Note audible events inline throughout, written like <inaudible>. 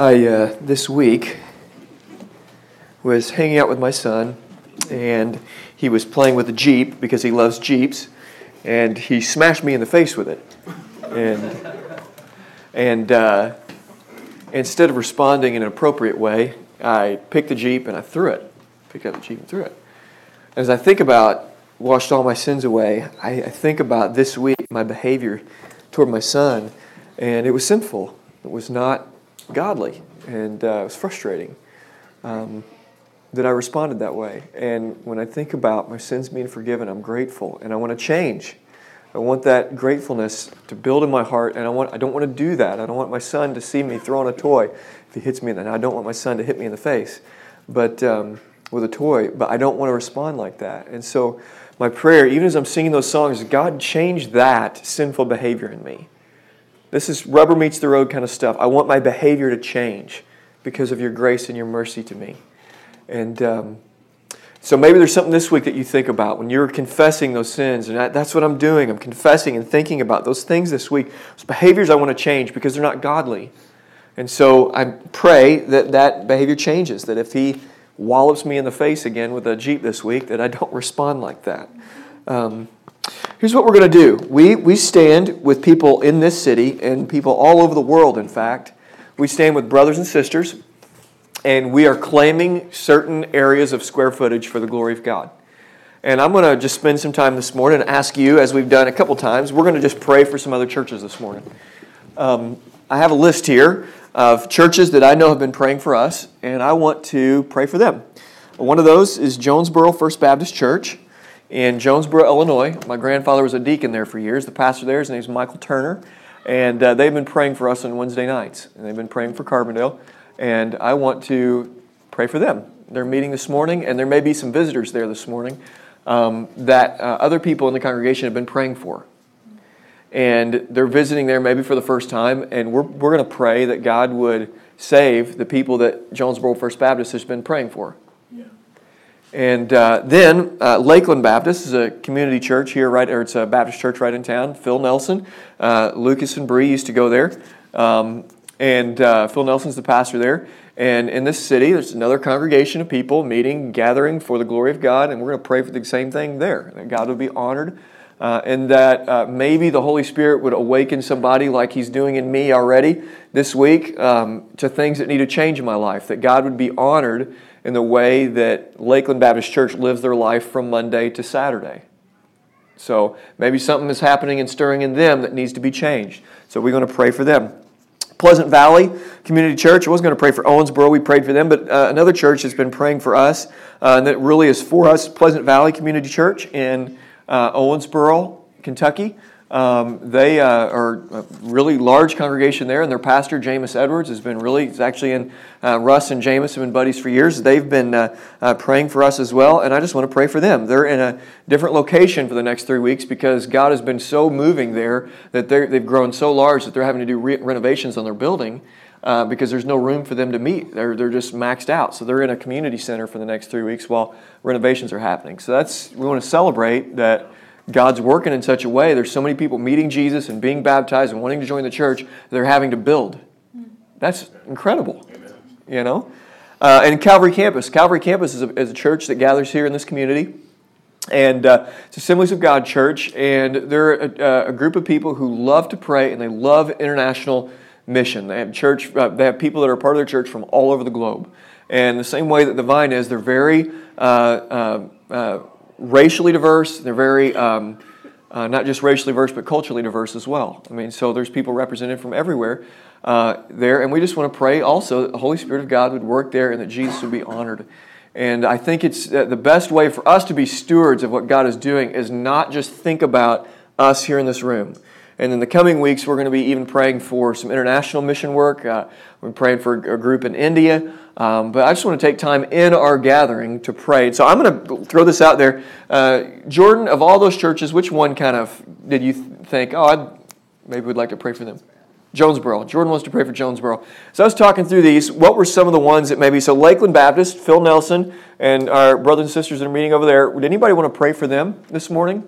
I uh, this week was hanging out with my son, and he was playing with a Jeep because he loves Jeeps, and he smashed me in the face with it. And, and uh, instead of responding in an appropriate way, I picked the Jeep and I threw it. Picked up the Jeep and threw it. As I think about washed all my sins away, I, I think about this week my behavior toward my son, and it was sinful. It was not godly, and uh, it was frustrating. Um, that I responded that way. And when I think about my sins being forgiven, I'm grateful and I want to change. I want that gratefulness to build in my heart, and I, want, I don't want to do that. I don't want my son to see me throwing a toy if he hits me, and I don't want my son to hit me in the face but um, with a toy, but I don't want to respond like that. And so, my prayer, even as I'm singing those songs, God change that sinful behavior in me. This is rubber meets the road kind of stuff. I want my behavior to change because of your grace and your mercy to me. And um, so maybe there's something this week that you think about when you're confessing those sins. And that's what I'm doing. I'm confessing and thinking about those things this week, those behaviors I want to change because they're not godly. And so I pray that that behavior changes, that if he wallops me in the face again with a Jeep this week, that I don't <laughs> respond like that. Um, here's what we're going to do we, we stand with people in this city and people all over the world, in fact. We stand with brothers and sisters and we are claiming certain areas of square footage for the glory of God. And I'm going to just spend some time this morning and ask you, as we've done a couple times, we're going to just pray for some other churches this morning. Um, I have a list here of churches that I know have been praying for us, and I want to pray for them. One of those is Jonesboro First Baptist Church in Jonesboro, Illinois. My grandfather was a deacon there for years. The pastor there, his name is Michael Turner, and uh, they've been praying for us on Wednesday nights, and they've been praying for Carbondale and I want to pray for them. They're meeting this morning, and there may be some visitors there this morning um, that uh, other people in the congregation have been praying for. And they're visiting there maybe for the first time, and we're, we're going to pray that God would save the people that Jonesboro First Baptist has been praying for. And uh, then uh, Lakeland Baptist is a community church here, right? Or it's a Baptist church right in town. Phil Nelson, uh, Lucas and Bree used to go there. Um, and uh, Phil Nelson's the pastor there. And in this city, there's another congregation of people meeting, gathering for the glory of God. And we're going to pray for the same thing there that God would be honored. Uh, and that uh, maybe the Holy Spirit would awaken somebody like He's doing in me already this week um, to things that need to change in my life. That God would be honored in the way that Lakeland Baptist Church lives their life from Monday to Saturday. So maybe something is happening and stirring in them that needs to be changed. So we're going to pray for them. Pleasant Valley Community Church. I was going to pray for Owensboro. We prayed for them, but uh, another church has been praying for us, uh, and that really is for us. Pleasant Valley Community Church in uh, Owensboro, Kentucky. Um, they uh, are a really large congregation there, and their pastor, Jamus Edwards, has been really, he's actually in, uh, Russ and Jamus have been buddies for years. They've been uh, uh, praying for us as well, and I just want to pray for them. They're in a different location for the next three weeks because God has been so moving there that they've grown so large that they're having to do re- renovations on their building. Uh, because there's no room for them to meet. They're, they're just maxed out. So they're in a community center for the next three weeks while renovations are happening. So that's, we want to celebrate that God's working in such a way. There's so many people meeting Jesus and being baptized and wanting to join the church, they're having to build. That's incredible. You know? Uh, and Calvary Campus. Calvary Campus is a, is a, church that gathers here in this community. And uh, it's Assemblies of God church. And they're a, a, group of people who love to pray and they love international mission. They have church, uh, they have people that are part of their church from all over the globe. And the same way that the Vine is, they're very uh, uh, uh, racially diverse. They're very um, uh, not just racially diverse, but culturally diverse as well. I mean, so there's people represented from everywhere uh, there, and we just want to pray also that the Holy Spirit of God would work there and that Jesus would be honored. And I think it's uh, the best way for us to be stewards of what God is doing is not just think about us here in this room. And in the coming weeks, we're going to be even praying for some international mission work. Uh, we're praying for a group in India. Um, but I just want to take time in our gathering to pray. So I'm going to throw this out there. Uh, Jordan, of all those churches, which one kind of did you think, oh, I'd, maybe we'd like to pray for them? Jonesboro. Jordan wants to pray for Jonesboro. So I was talking through these. What were some of the ones that maybe? So Lakeland Baptist, Phil Nelson, and our brothers and sisters that are meeting over there. Would anybody want to pray for them this morning?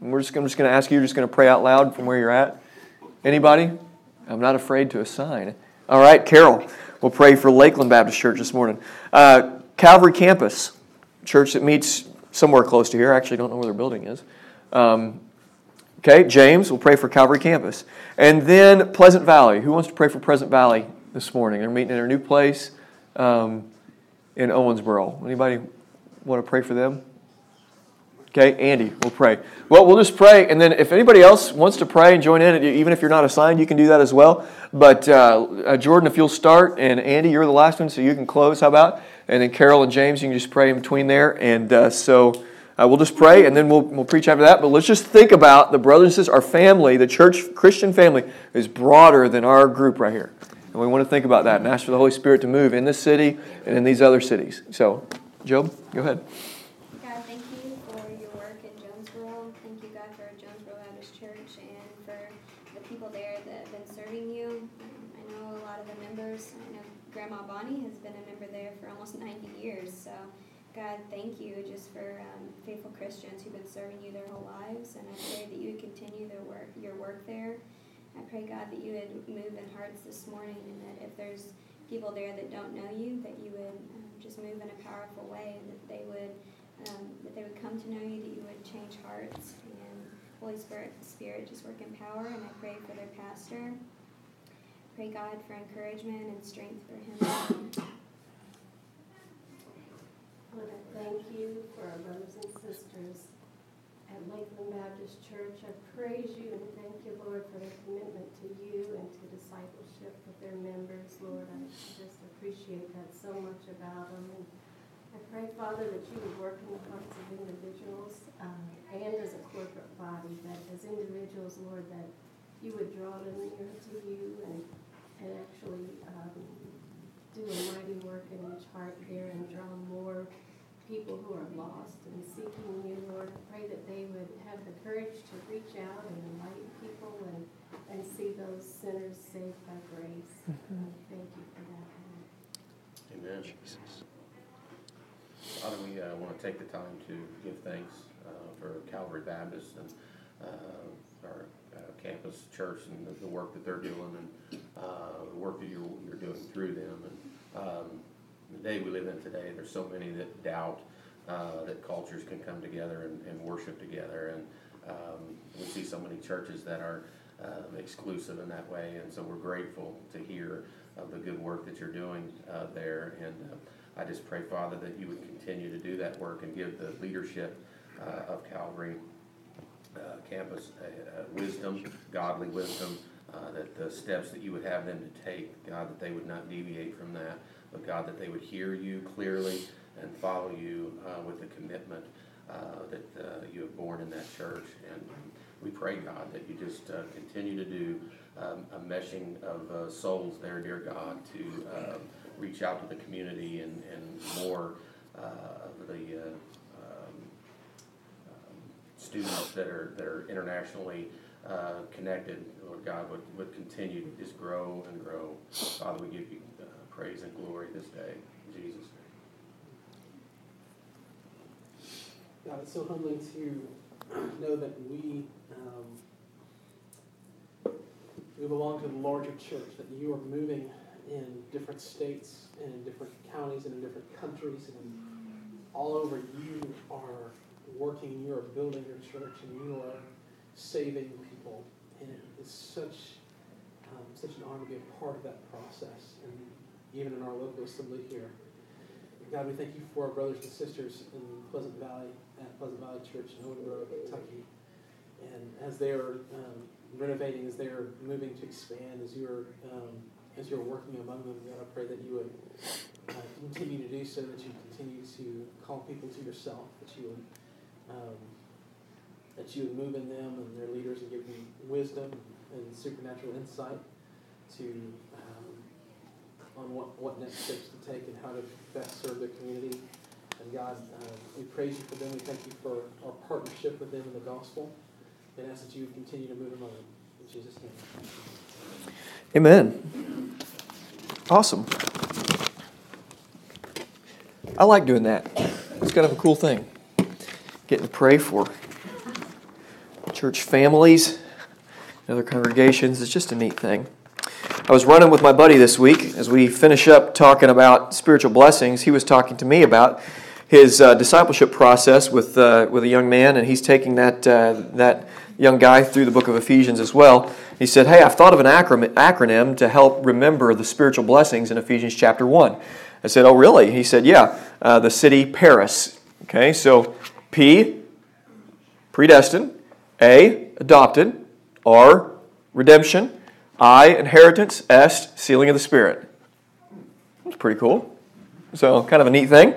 we're just, I'm just going to ask you. You're just going to pray out loud from where you're at. Anybody? I'm not afraid to assign. All right, Carol, we'll pray for Lakeland Baptist Church this morning. Uh, Calvary Campus, church that meets somewhere close to here. I actually don't know where their building is. Um, okay, James, we'll pray for Calvary Campus. And then Pleasant Valley. Who wants to pray for Pleasant Valley this morning? They're meeting in their new place um, in Owensboro. Anybody want to pray for them? Okay, Andy, we'll pray. Well, we'll just pray, and then if anybody else wants to pray and join in, even if you're not assigned, you can do that as well. But uh, uh, Jordan, if you'll start, and Andy, you're the last one, so you can close. How about? And then Carol and James, you can just pray in between there. And uh, so uh, we'll just pray, and then we'll, we'll preach after that. But let's just think about the brothers and sisters, our family, the church Christian family is broader than our group right here. And we want to think about that and ask for the Holy Spirit to move in this city and in these other cities. So, Job, go ahead. Grandma Bonnie has been a member there for almost 90 years. So, God, thank you just for um, faithful Christians who've been serving you their whole lives. And I pray that you would continue their work, your work there. I pray, God, that you would move in hearts this morning and that if there's people there that don't know you, that you would um, just move in a powerful way and that they would um, that they would come to know you, that you would change hearts and Holy Spirit, Spirit just work in power. And I pray for their pastor pray God for encouragement and strength for him. I thank you for our brothers and sisters at Lakeland Baptist Church. I praise you and thank you, Lord, for their commitment to you and to discipleship with their members. Lord, I just appreciate that so much about them. And I pray, Father, that you would work in the hearts of individuals uh, and as a corporate body, that as individuals, Lord, that you would draw them near to you and and actually um, do a mighty work in each heart there and draw more people who are lost and seeking you, Lord. Pray that they would have the courage to reach out and invite people and, and see those sinners saved by grace. Mm-hmm. Thank you for that. Amen. Jesus. Father, we uh, want to take the time to give thanks uh, for Calvary Baptist and uh, our uh, campus church and the, the, work that they're doing and uh, the work that you're, you're doing through them. And um, the day we live in today, there's so many that doubt uh, that cultures can come together and, and worship together. And um, we see so many churches that are um, exclusive in that way. And so we're grateful to hear of the good work that you're doing uh, there. And uh, I just pray, Father, that you would continue to do that work and give the leadership uh, of Calvary uh, campus uh, uh, wisdom, godly wisdom, that the steps that you would have them to take, God, that they would not deviate from that, but God, that they would hear you clearly and follow you with the commitment that you have borne in that church. And we pray, God, that you just continue to do um, a meshing of uh, souls there, dear God, to uh, reach out to the community and, and more uh, of the students that are, that are internationally uh, connected, Lord God, would, would continue to just grow and grow. Father, we give you uh, praise and glory this day. In Jesus' name. God, it's so humbling to know that we um, we belong to the larger church, that you are moving in different states and in different counties and in different countries and all over. You are working, you are building your church, and you are saving people. And it is such um, such an honor to be a part of that process, and even in our local assembly here. God, we thank you for our brothers and sisters in Pleasant Valley, at Pleasant Valley Church in Owensboro, Kentucky. And as they are um, renovating, as they are moving to expand, as you're um, as you're working among them, God, I pray that you would uh, continue to do so, that you continue to call people to yourself, that you would um, that you would move in them and their leaders and give them wisdom and supernatural insight to um, on what, what next steps to take and how to best serve their community. And God, uh, we praise you for them. We thank you for our partnership with them in the gospel. And ask that you continue to move among them. In Jesus' name. Amen. Awesome. I like doing that. It's kind of a cool thing getting to pray for church families, other congregations. It's just a neat thing. I was running with my buddy this week as we finish up talking about spiritual blessings. He was talking to me about his uh, discipleship process with, uh, with a young man, and he's taking that, uh, that young guy through the book of Ephesians as well. He said, Hey, I've thought of an acronym to help remember the spiritual blessings in Ephesians chapter 1. I said, Oh, really? He said, Yeah, uh, the city Paris. Okay, so P, predestined, A, adopted, R, redemption, I, inheritance, S, sealing of the Spirit. That's pretty cool. So, kind of a neat thing.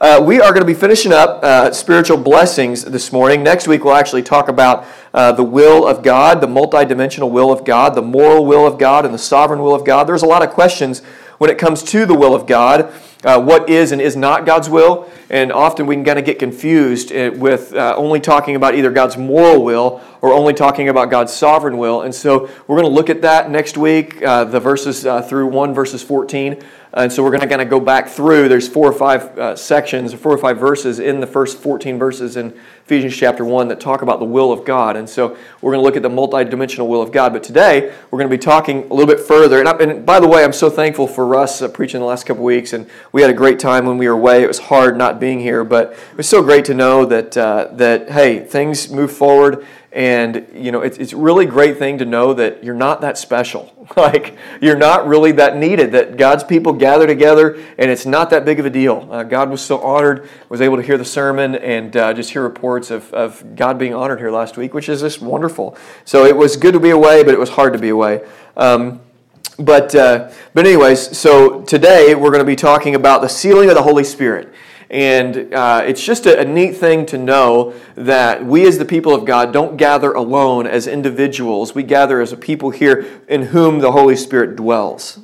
Uh, we are going to be finishing up uh, spiritual blessings this morning. Next week, we'll actually talk about uh, the will of God, the multidimensional will of God, the moral will of God, and the sovereign will of God. There's a lot of questions when it comes to the will of God. Uh, what is and is not God's will, and often we can kind of get confused uh, with uh, only talking about either God's moral will or only talking about God's sovereign will. And so we're going to look at that next week, uh, the verses uh, through 1 verses 14. And so we're going to kind of go back through. There's four or five uh, sections, four or five verses in the first 14 verses in Ephesians chapter 1 that talk about the will of God. And so we're going to look at the multidimensional will of God. But today we're going to be talking a little bit further. And, I, and by the way, I'm so thankful for Russ uh, preaching the last couple weeks. And we had a great time when we were away. It was hard not being here, but it was so great to know that, uh, that hey, things move forward and you know, it's it's really great thing to know that you're not that special. <laughs> Like you're not really that needed. That God's people gather together, and it's not that big of a deal. Uh, God was so honored, was able to hear the sermon and uh, just hear reports of, of God being honored here last week, which is just wonderful. So it was good to be away, but it was hard to be away. Um, but uh, but anyways, so today we're going to be talking about the sealing of the Holy Spirit. And uh, it's just a, a, neat thing to know that we, as the people of God, don't gather alone as individuals. We gather as a people here in whom the Holy Spirit dwells.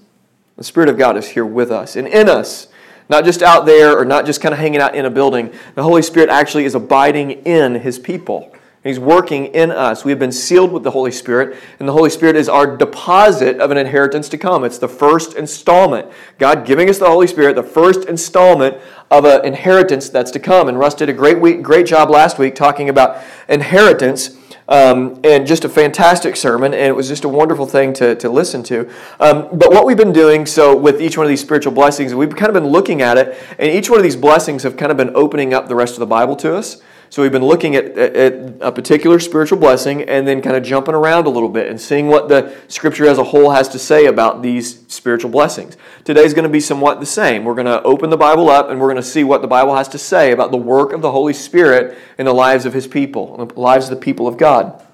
The Spirit of God is here with us and in us, not just out there or not just kind of hanging out in a building. The Holy Spirit actually is abiding in His people. He's working in us. We have been sealed with the Holy Spirit, and the Holy Spirit is our deposit of an inheritance to come. It's the first installment. God giving us the Holy Spirit, the first installment of an inheritance that's to come. And Russ did a great week, great job last week talking about inheritance. Um, and just a fantastic sermon, and it was just a wonderful thing to, to listen to. Um, but what we've been doing, so with each one of these spiritual blessings, we've kind of been looking at it, and each one of these blessings have kind of been opening up the rest of the Bible to us. So we've been looking at, at, a particular spiritual blessing and then kind of jumping around a little bit and seeing what the scripture as a whole has to say about these spiritual blessings. Today's going to be somewhat the same. We're going to open the Bible up and we're going to see what the Bible has to say about the work of the Holy Spirit in the lives of his people, the lives of the people of God.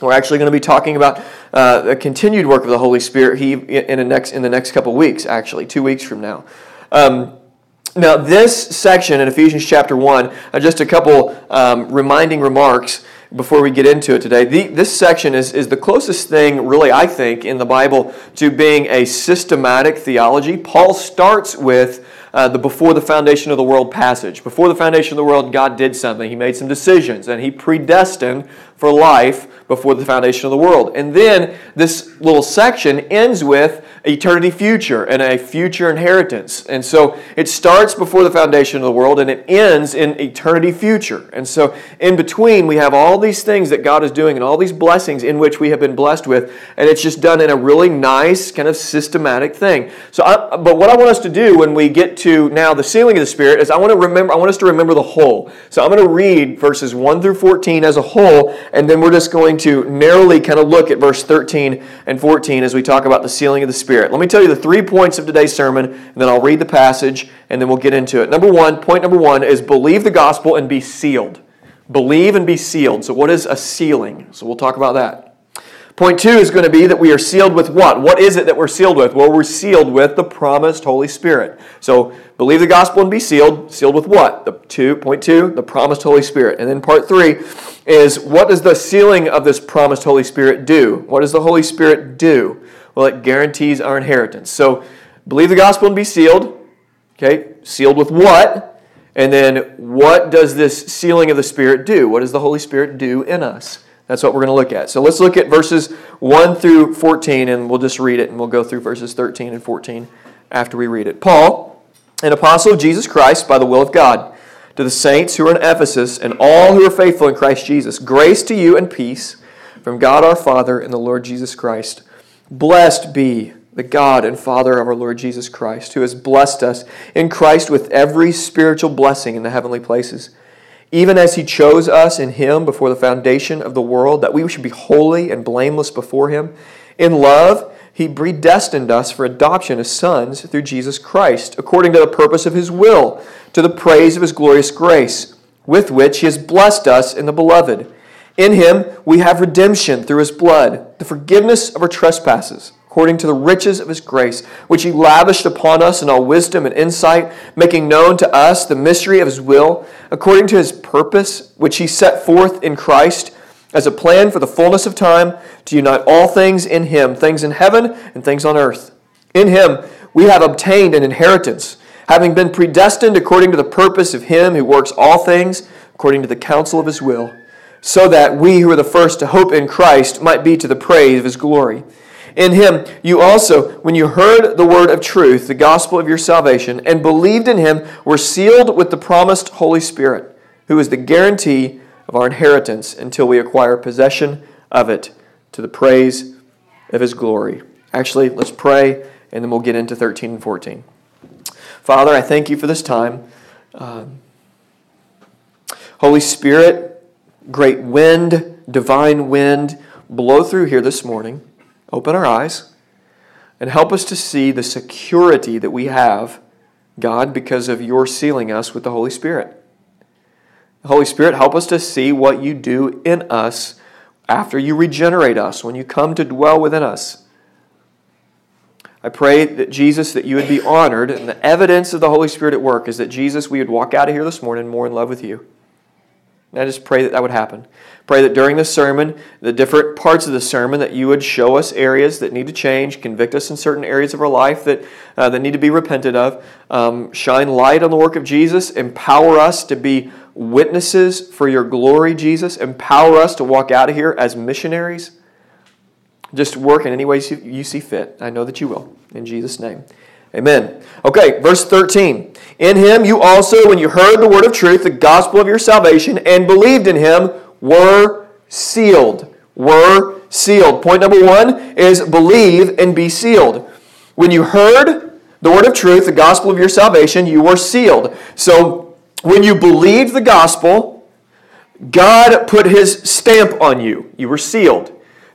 We're actually going to be talking about uh, the continued work of the Holy Spirit he, in, the next, in the next couple weeks, actually, two weeks from now. Um, now, this section in Ephesians chapter 1, uh, just a couple um, reminding remarks before we get into it today. The, this section is, is the closest thing, really, I think, in the Bible to being a systematic theology. Paul starts with uh, the before the foundation of the world passage. Before the foundation of the world, God did something. He made some decisions, and He predestined for life before the foundation of the world. And then this little section ends with eternity future and a future inheritance. And so it starts before the foundation of the world and it ends in eternity future. And so in between, we have all these things that God is doing and all these blessings in which we have been blessed with. And it's just done in a really nice, kind of systematic thing. So, I, but what I want us to do when we get to now the sealing of the Spirit is I want to remember, I want us to remember the whole. So I'm going to read verses 1 through 14 as a whole, and then we're just going to narrowly kind of look at verse 13 and 14 as we talk about the sealing of the Spirit. Spirit. Let me tell you the three points of today's sermon, and then I'll read the passage, and then we'll get into it. Number one, point number one is believe the gospel and be sealed. Believe and be sealed. So, what is a sealing? So, we'll talk about that. Point two is going to be that we are sealed with what? What is it that we're sealed with? Well, we're sealed with the promised Holy Spirit. So, believe the gospel and be sealed. Sealed with what? The two, point two, the promised Holy Spirit. And then part three is what does the sealing of this promised Holy Spirit do? What does the Holy Spirit do? Well, it guarantees our inheritance. So believe the gospel and be sealed. Okay, sealed with what? And then what does this sealing of the Spirit do? What does the Holy Spirit do in us? That's what we're going to look at. So let's look at verses 1 through 14, and we'll just read it, and we'll go through verses 13 and 14 after we read it. Paul, an apostle of Jesus Christ by the will of God, to the saints who are in Ephesus and all who are faithful in Christ Jesus, grace to you and peace from God our Father and the Lord Jesus Christ. Blessed be the God and Father of our Lord Jesus Christ, who has blessed us in Christ with every spiritual blessing in the heavenly places, even as He chose us in Him before the foundation of the world, that we should be holy and blameless before Him. In love, He predestined us for adoption as sons through Jesus Christ, according to the purpose of His will, to the praise of His glorious grace, with which He has blessed us in the Beloved. In Him we have redemption through His blood, the forgiveness of our trespasses according to the riches of his grace, which he lavished upon us in all wisdom and insight, making known to us the mystery of his will, according to his purpose, which he set forth in Christ as a plan for the fullness of time to unite all things in him, things in heaven and things on earth. In him we have obtained an inheritance, having been predestined according to the purpose of him who works all things according to the counsel of his will, so that we who are the first to hope in Christ might be to the praise of his glory. In him you also, when you heard the word of truth, the gospel of your salvation, and believed in him, were sealed with the promised Holy Spirit, who is the guarantee of our inheritance until we acquire possession of it to the praise of his glory. Actually, let's pray, and then we'll get into 13 and 14. Father, I thank you for this time. Um, Holy Spirit, great wind, divine wind, blow through here this morning. Open our eyes and help us to see the security that we have, God, because of your sealing us with the Holy Spirit. Holy Spirit, help us to see what you do in us after you regenerate us, when you come to dwell within us. I pray that Jesus, that you would be honored, and the evidence of the Holy Spirit at work is that Jesus, we would walk out of here this morning more in love with you. And I just pray that that would happen. Pray that during the sermon, the different parts of the sermon, that you would show us areas that need to change, convict us in certain areas of our life that, uh, that need to be repented of, um, shine light on the work of Jesus, empower us to be witnesses for your glory, Jesus, empower us to walk out of here as missionaries. Just work in any ways you, you see fit. I know that you will. In Jesus' name. Amen. Okay, verse 13. In him you also, when you heard the word of truth, the gospel of your salvation, and believed in him, were sealed. Were sealed. Point number one is believe and be sealed. When you heard the word of truth, the gospel of your salvation, you were sealed. So when you believed the gospel, God put his stamp on you. You were sealed.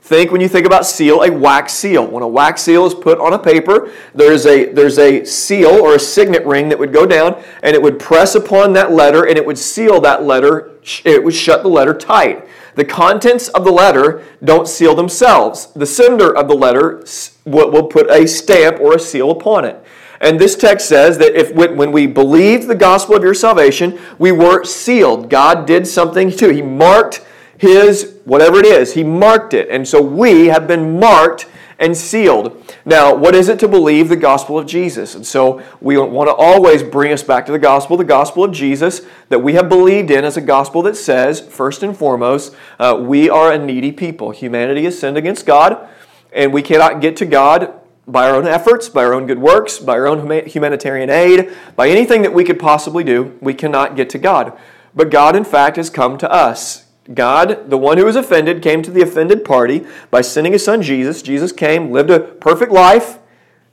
Think when you think about seal, a wax seal. When a wax seal is put on a paper, there's a, there's a seal or a signet ring that would go down and it would press upon that letter and it would seal that letter, it would shut the letter tight. The contents of the letter don't seal themselves. The sender of the letter will put a stamp or a seal upon it. And this text says that if when we believed the gospel of your salvation, we were sealed. God did something too. He marked his, whatever it is, he marked it. And so we have been marked and sealed. Now, what is it to believe the gospel of Jesus? And so we want to always bring us back to the gospel, the gospel of Jesus that we have believed in as a gospel that says, first and foremost, uh, we are a needy people. Humanity has sinned against God, and we cannot get to God by our own efforts, by our own good works, by our own humanitarian aid, by anything that we could possibly do. We cannot get to God. But God, in fact, has come to us. God, the one who was offended, came to the offended party by sending his son Jesus. Jesus came, lived a perfect life,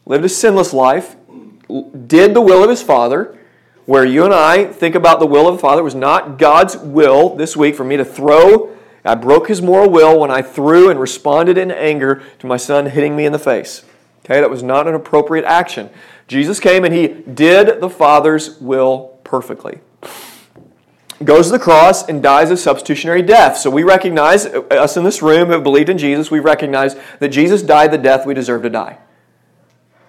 lived a sinless life, did the will of his Father. Where you and I think about the will of the Father, it was not God's will this week for me to throw. I broke his moral will when I threw and responded in anger to my son hitting me in the face. Okay, that was not an appropriate action. Jesus came and he did the Father's will perfectly goes to the cross and dies a substitutionary death. So we recognize, uh, us in this room have believed in Jesus, we recognize that Jesus died the death we deserve to die.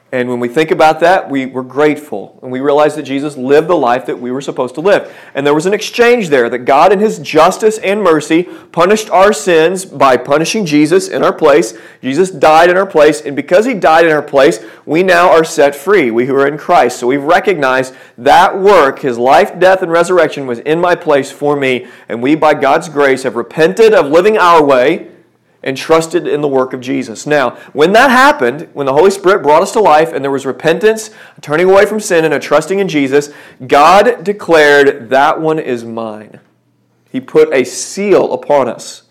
And when we think about that, we, we're grateful. And we realize that Jesus lived the life that we were supposed to live. And there was an exchange there that God, in His justice and mercy, punished our sins by punishing Jesus in our place. Jesus died in our place. And because He died in our place, we now are set free, we who are in Christ. So we recognize that work, His life, death, and resurrection, was in my place for me. And we, by God's grace, have repented of living our way and trusted in the work of Jesus. Now, when that happened, when the Holy Spirit brought us to life and there was repentance, turning away from sin, and a trusting in Jesus, God declared, That one is mine. He put a seal upon us.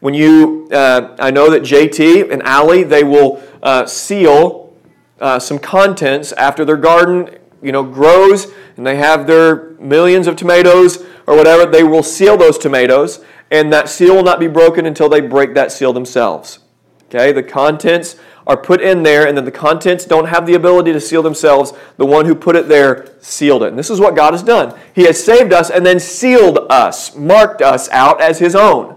When you, uh, I know that JT and Allie, they will uh, seal uh, some contents after their garden you know, grows and they have their millions of tomatoes or whatever, they will seal those tomatoes, and that seal will not be broken until they break that seal themselves. Okay, the contents are put in there, and then the contents don't have the ability to seal themselves. The one who put it there sealed it. And this is what God has done. He has saved us and then sealed us, marked us out as His own.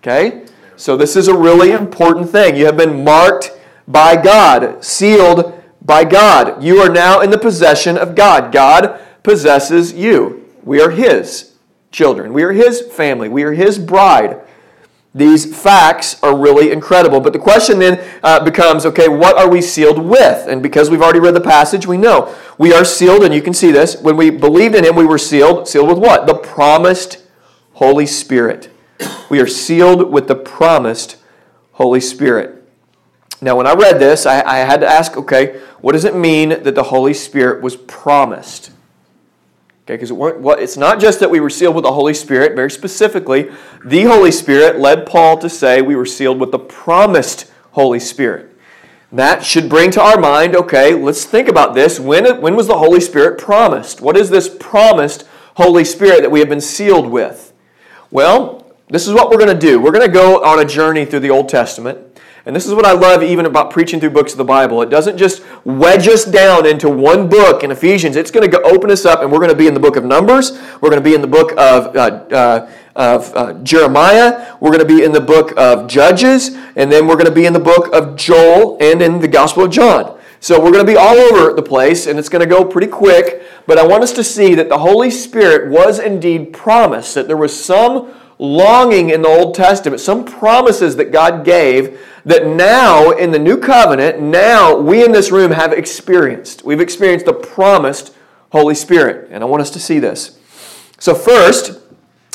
Okay? So this is a really important thing. You have been marked by God, sealed by God. You are now in the possession of God. God possesses you. We are His children. We are His family. We are His bride. These facts are really incredible. But the question then uh, becomes okay, what are we sealed with? And because we've already read the passage, we know we are sealed, and you can see this. When we believed in Him, we were sealed. Sealed with what? The promised Holy Spirit. We are sealed with the promised Holy Spirit. Now, when I read this, I, I had to ask okay, what does it mean that the Holy Spirit was promised? Okay, because it it's not just that we were sealed with the Holy Spirit, very specifically, the Holy Spirit led Paul to say we were sealed with the promised Holy Spirit. That should bring to our mind, okay, let's think about this. When, when was the Holy Spirit promised? What is this promised Holy Spirit that we have been sealed with? Well, this is what we're going to do. We're going to go on a journey through the Old Testament. And this is what I love even about preaching through books of the Bible. It doesn't just wedge us down into one book in Ephesians. It's going to open us up, and we're going to be in the book of Numbers. We're going to be in the book of, uh, uh, of uh, Jeremiah. We're going to be in the book of Judges. And then we're going to be in the book of Joel and in the Gospel of John. So we're going to be all over the place, and it's going to go pretty quick. But I want us to see that the Holy Spirit was indeed promised, that there was some longing in the Old Testament, some promises that God gave that now in the new covenant, now we in this room have experienced. We've experienced the promised Holy Spirit. And I want us to see this. So, first,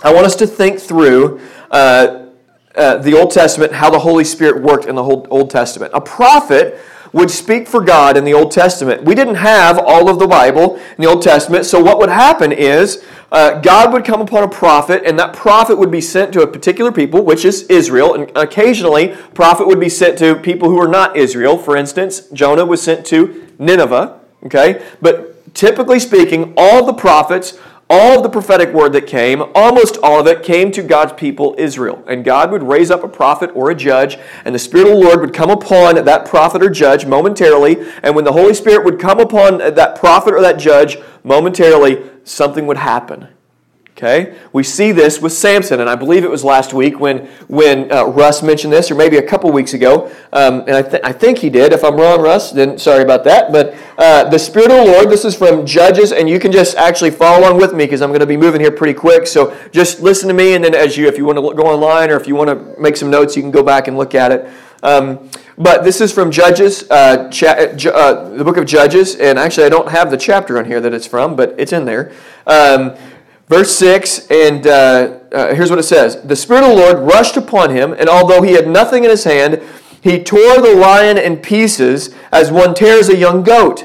I want us to think through uh, uh, the Old Testament, how the Holy Spirit worked in the whole Old Testament. A prophet would speak for God in the Old Testament. We didn't have all of the Bible in the Old Testament, so what would happen is uh, God would come upon a prophet, and that prophet would be sent to a particular people, which is Israel. And occasionally, prophet would be sent to people who are not Israel. For instance, Jonah was sent to Nineveh. Okay, but typically speaking, all the prophets all of the prophetic word that came, almost all of it, came to God's people, Israel. And God would raise up a prophet or a judge, and the Spirit of the Lord would come upon that prophet or judge momentarily. And when the Holy Spirit would come upon that prophet or that judge momentarily, something would happen. Okay? We see this with Samson, and I believe it was last week when, when uh, Russ mentioned this, or maybe a couple weeks ago. Um, and I, th- I think he did. If I'm wrong, Russ, then sorry about that. But uh, the Spirit of the Lord, this is from Judges, and you can just actually follow along with me because I'm going to be moving here pretty quick. So just listen to me, and then as you, if you want to go online or if you want to make some notes, you can go back and look at it. Um, but this is from Judges, uh, cha- uh, the book of Judges, and actually I don't have the chapter on here that it's from, but it's in there. Um, Verse 6, and uh, uh, here's what it says The Spirit of the Lord rushed upon him, and although he had nothing in his hand, he tore the lion in pieces as one tears a young goat.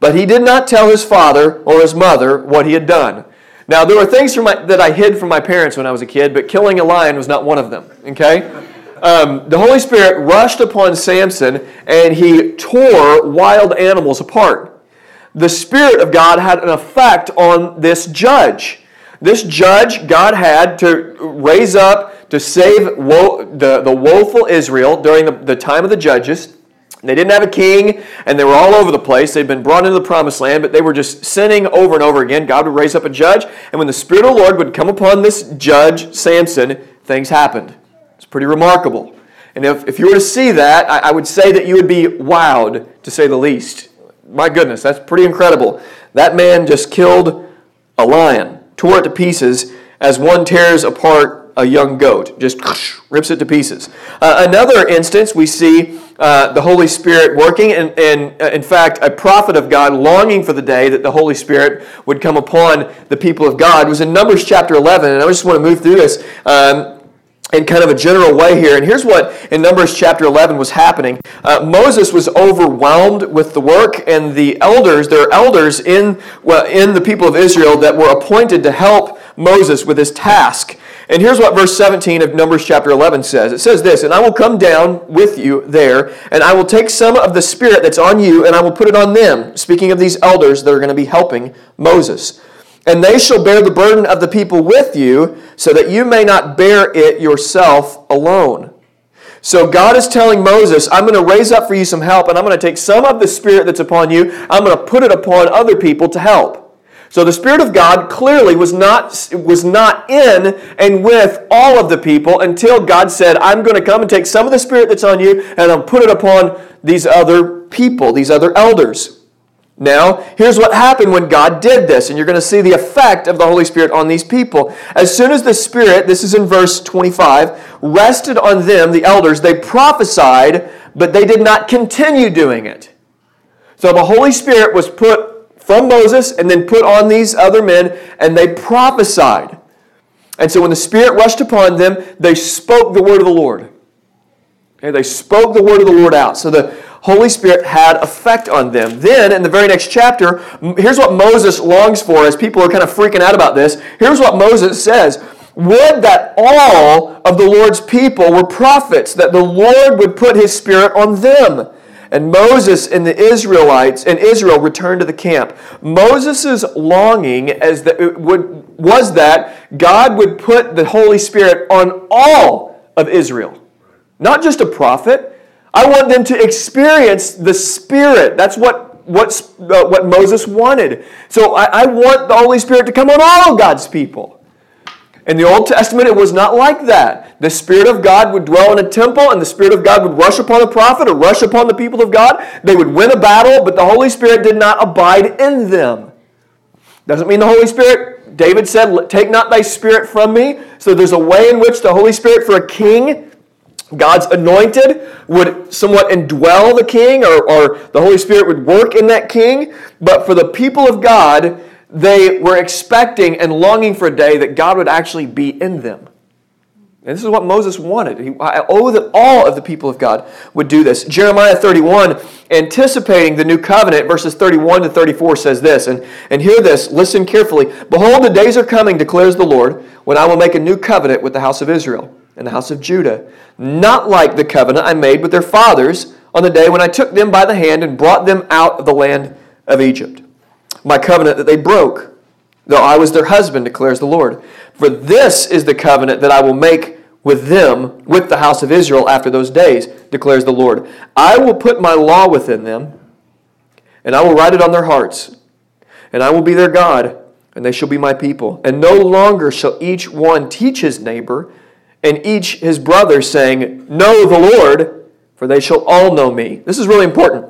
But he did not tell his father or his mother what he had done. Now, there were things my, that I hid from my parents when I was a kid, but killing a lion was not one of them, okay? Um, the Holy Spirit rushed upon Samson, and he tore wild animals apart. The Spirit of God had an effect on this judge. This judge God had to raise up to save wo- the, the woeful Israel during the, the time of the judges. They didn't have a king, and they were all over the place. They'd been brought into the promised land, but they were just sinning over and over again. God would raise up a judge, and when the Spirit of the Lord would come upon this judge, Samson, things happened. It's pretty remarkable. And if, if you were to see that, I, I would say that you would be wowed, to say the least. My goodness, that's pretty incredible. That man just killed a lion tore it to pieces as one tears apart a young goat, just rips it to pieces. Uh, another instance, we see uh, the Holy Spirit working, and, and uh, in fact, a prophet of God longing for the day that the Holy Spirit would come upon the people of God was in Numbers chapter 11. And I just want to move through this. Um, in kind of a general way here. And here's what in Numbers chapter 11 was happening. Uh, Moses was overwhelmed with the work, and the elders, there are elders in, well, in the people of Israel that were appointed to help Moses with his task. And here's what verse 17 of Numbers chapter 11 says it says this, And I will come down with you there, and I will take some of the Spirit that's on you, and I will put it on them. Speaking of these elders that are going to be helping Moses. And they shall bear the burden of the people with you, so that you may not bear it yourself alone. So God is telling Moses, I'm going to raise up for you some help, and I'm going to take some of the Spirit that's upon you, I'm going to put it upon other people to help. So the Spirit of God clearly was not, was not in and with all of the people until God said, I'm going to come and take some of the Spirit that's on you and I'll put it upon these other people, these other elders. Now, here's what happened when God did this, and you're going to see the effect of the Holy Spirit on these people. As soon as the Spirit, this is in verse 25, rested on them, the elders, they prophesied, but they did not continue doing it. So the Holy Spirit was put from Moses and then put on these other men, and they prophesied. And so when the Spirit rushed upon them, they spoke the word of the Lord. Okay, they spoke the word of the Lord out. So the Holy Spirit had effect on them. Then, in the very next chapter, here's what Moses longs for as people are kind of freaking out about this. Here's what Moses says Would that all of the Lord's people were prophets, that the Lord would put his Spirit on them. And Moses and the Israelites and Israel returned to the camp. Moses' longing as the, would, was that God would put the Holy Spirit on all of Israel, not just a prophet I want them to experience the Spirit. That's what, what, uh, what Moses wanted. So I, I want the Holy Spirit to come on all God's people. In the Old Testament, it was not like that. The Spirit of God would dwell in a temple, and the Spirit of God would rush upon a prophet or rush upon the people of God. They would win a battle, but the Holy Spirit did not abide in them. Doesn't mean the Holy Spirit, David said, Take not thy Spirit from me. So there's a way in which the Holy Spirit for a king God's anointed would somewhat indwell the king, or, or the Holy Spirit would work in that king. But for the people of God, they were expecting and longing for a day that God would actually be in them. And this is what Moses wanted. He, I owe that all of the people of God would do this. Jeremiah 31, anticipating the new covenant, verses 31 to 34 says this, and, and hear this, listen carefully. Behold, the days are coming, declares the Lord, when I will make a new covenant with the house of Israel and the house of Judah, not like the covenant I made with their fathers on the day when I took them by the hand and brought them out of the land of Egypt. My covenant that they broke, though I was their husband, declares the Lord. For this is the covenant that I will make with them, with the house of Israel after those days, declares the Lord. I will put my law within them, and I will write it on their hearts, and I will be their God, and they shall be my people. And no longer shall each one teach his neighbor and each his brother, saying, Know the Lord, for they shall all know me. This is really important.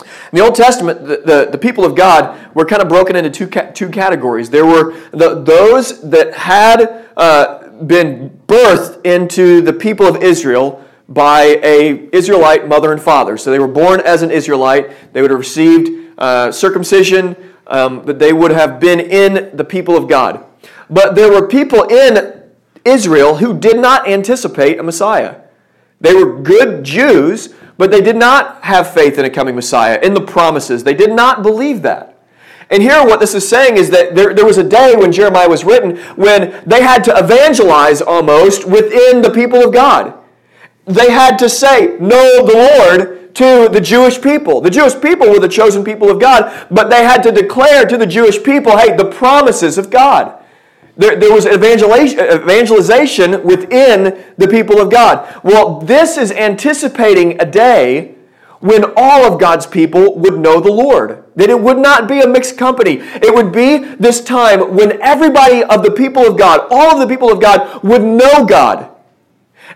In the Old Testament, the, the, the people of God were kind of broken into two, two categories. There were the, those that had uh, been birthed into the people of Israel by a Israelite mother and father. So they were born as an Israelite. They would have received uh, circumcision, um, but they would have been in the people of God. But there were people in Israel who did not anticipate a Messiah. They were good Jews, but they did not have faith in a coming Messiah, in the promises. They did not believe that. And here, what this is saying is that there, there was a day when Jeremiah was written when they had to evangelize almost within the people of God. They had to say, Know the Lord to the Jewish people. The Jewish people were the chosen people of God, but they had to declare to the Jewish people, hey, the promises of God. There, there was evangelization within the people of God. Well, this is anticipating a day when all of God's people would know the Lord. That it would not be a mixed company. It would be this time when everybody of the people of God, all of the people of God, would know God.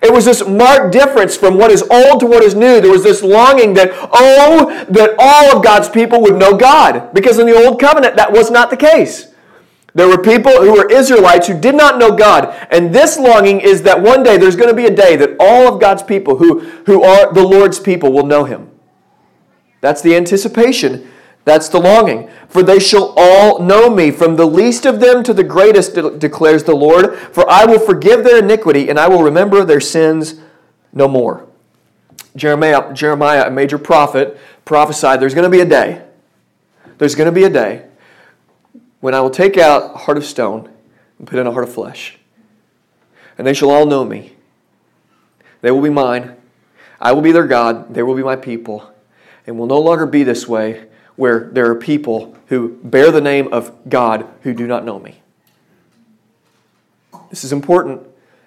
It was this marked difference from what is old to what is new. There was this longing that, oh, that all of God's people would know God. Because in the old covenant, that was not the case. There were people who were Israelites who did not know God. And this longing is that one day there's going to be a day that all of God's people who, who are the Lord's people will know him. That's the anticipation. That's the longing. For they shall all know me, from the least of them to the greatest, de- declares the Lord. For I will forgive their iniquity, and I will remember their sins no more. Jeremiah, Jeremiah a major prophet, prophesied there's going to be a day. There's going to be a day when I will take out a heart of stone and put in a heart of flesh. And they shall all know me. They will be mine. I will be their God. They will be my people. And will no longer be this way where there are people who bear the name of God who do not know me. This is important.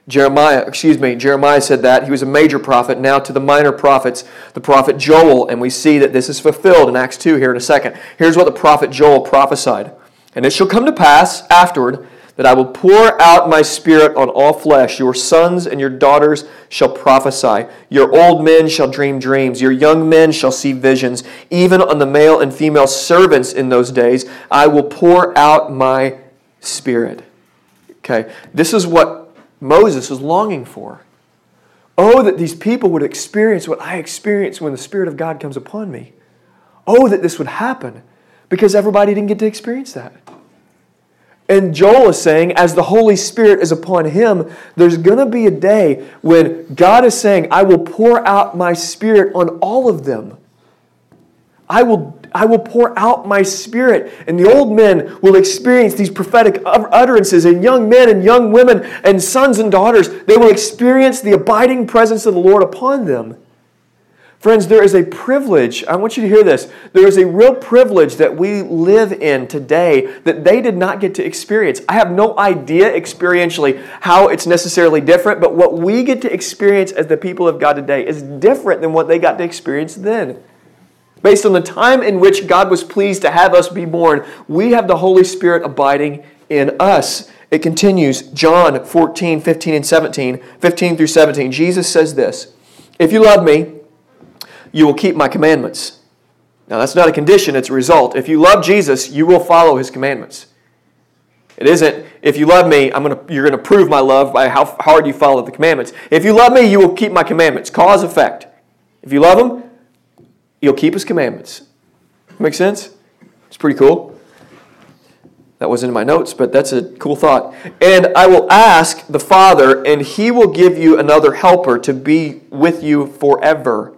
Jeremiah, excuse me, Jeremiah said that. He was a major prophet. Now to the minor prophets, the prophet Joel, and we see that this is fulfilled in Acts 2 here in a second. Here's what the prophet Joel prophesied. And it shall come to pass afterward that I will pour out my spirit on all flesh. Your sons and your daughters shall prophesy. Your old men shall dream dreams. Your young men shall see visions. Even on the male and female servants in those days, I will pour out my spirit. Okay, this is what Moses was longing for. Oh, that these people would experience what I experience when the Spirit of God comes upon me. Oh, that this would happen because everybody didn't get to experience that. And Joel is saying, as the Holy Spirit is upon him, there's going to be a day when God is saying, I will pour out my Spirit on all of them. I will, I will pour out my Spirit. And the old men will experience these prophetic utterances, and young men and young women and sons and daughters, they will experience the abiding presence of the Lord upon them. Friends, there is a privilege. I want you to hear this. There is a real privilege that we live in today that they did not get to experience. I have no idea experientially how it's necessarily different, but what we get to experience as the people of God today is different than what they got to experience then. Based on the time in which God was pleased to have us be born, we have the Holy Spirit abiding in us. It continues, John 14, 15, and 17, 15 through 17. Jesus says this If you love me, you will keep my commandments. Now, that's not a condition, it's a result. If you love Jesus, you will follow his commandments. It isn't, if you love me, I'm gonna, you're going to prove my love by how hard you follow the commandments. If you love me, you will keep my commandments. Cause, effect. If you love him, you'll keep his commandments. Make sense? It's pretty cool. That wasn't in my notes, but that's a cool thought. And I will ask the Father, and he will give you another helper to be with you forever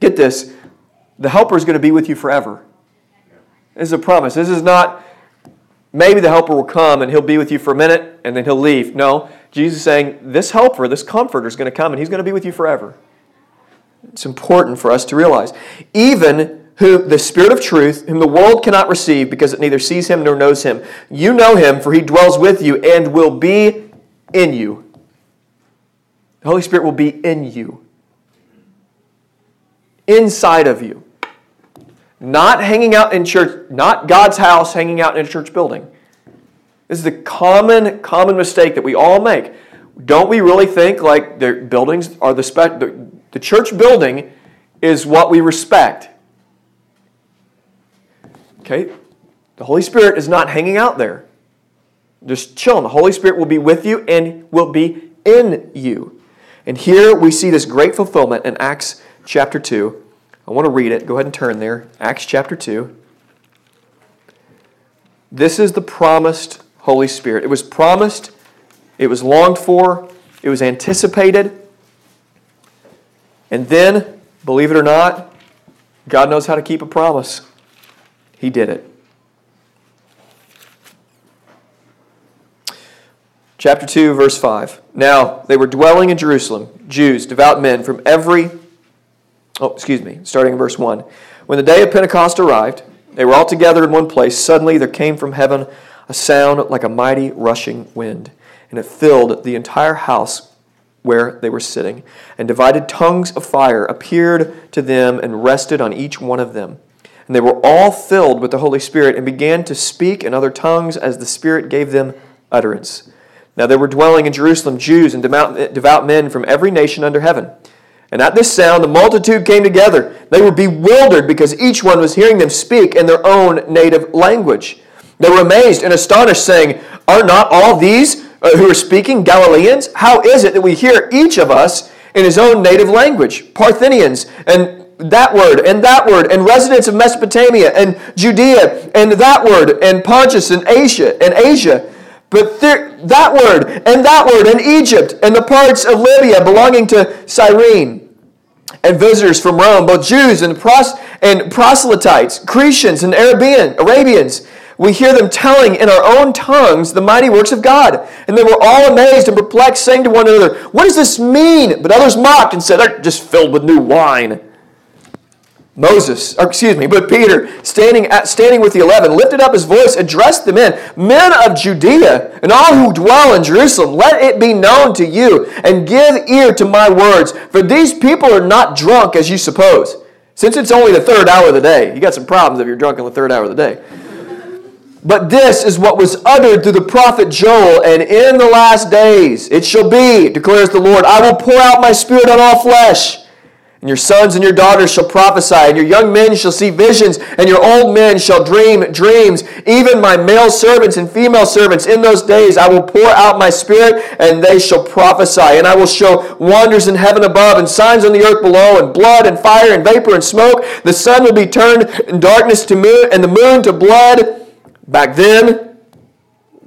Get this the helper is going to be with you forever. This is a promise. This is not maybe the helper will come and he'll be with you for a minute and then he'll leave. No, Jesus is saying this helper, this comforter is going to come and he's going to be with you forever. It's important for us to realize. Even who the Spirit of truth, whom the world cannot receive because it neither sees him nor knows him. You know him, for he dwells with you and will be in you. The Holy Spirit will be in you inside of you. Not hanging out in church, not God's house hanging out in a church building. This is the common, common mistake that we all make. Don't we really think like the buildings are the, spe- the, the church building is what we respect? Okay? The Holy Spirit is not hanging out there. Just chilling. The Holy Spirit will be with you and will be in you. And here we see this great fulfillment in Acts chapter 2. I want to read it. Go ahead and turn there. Acts chapter 2. This is the promised Holy Spirit. It was promised, it was longed for, it was anticipated. And then, believe it or not, God knows how to keep a promise. He did it. Chapter 2, verse 5. Now, they were dwelling in Jerusalem, Jews, devout men from every Oh, excuse me, starting in verse 1. When the day of Pentecost arrived, they were all together in one place. Suddenly there came from heaven a sound like a mighty rushing wind, and it filled the entire house where they were sitting. And divided tongues of fire appeared to them and rested on each one of them. And they were all filled with the Holy Spirit and began to speak in other tongues as the Spirit gave them utterance. Now there were dwelling in Jerusalem Jews and devout men from every nation under heaven. And at this sound, the multitude came together. They were bewildered because each one was hearing them speak in their own native language. They were amazed and astonished, saying, Are not all these uh, who are speaking Galileans? How is it that we hear each of us in his own native language? Parthians, and that word, and that word, and residents of Mesopotamia, and Judea, and that word, and Pontus, and Asia, and Asia. But there, that word, and that word, and Egypt, and the parts of Libya belonging to Cyrene and visitors from Rome, both Jews and, pros- and proselytes, Cretians and Arabian, Arabians. we hear them telling in our own tongues the mighty works of God. And they were all amazed and perplexed, saying to one another, What does this mean? But others mocked and said, They're just filled with new wine. Moses, or excuse me, but Peter, standing, at, standing with the eleven, lifted up his voice, addressed the men, Men of Judea, and all who dwell in Jerusalem, let it be known to you, and give ear to my words, for these people are not drunk as you suppose. Since it's only the third hour of the day, you got some problems if you're drunk in the third hour of the day. But this is what was uttered through the prophet Joel, and in the last days it shall be, declares the Lord, I will pour out my spirit on all flesh. And your sons and your daughters shall prophesy, and your young men shall see visions, and your old men shall dream dreams. Even my male servants and female servants, in those days I will pour out my spirit, and they shall prophesy. And I will show wonders in heaven above, and signs on the earth below, and blood, and fire, and vapor, and smoke. The sun will be turned in darkness to moon, and the moon to blood. Back then,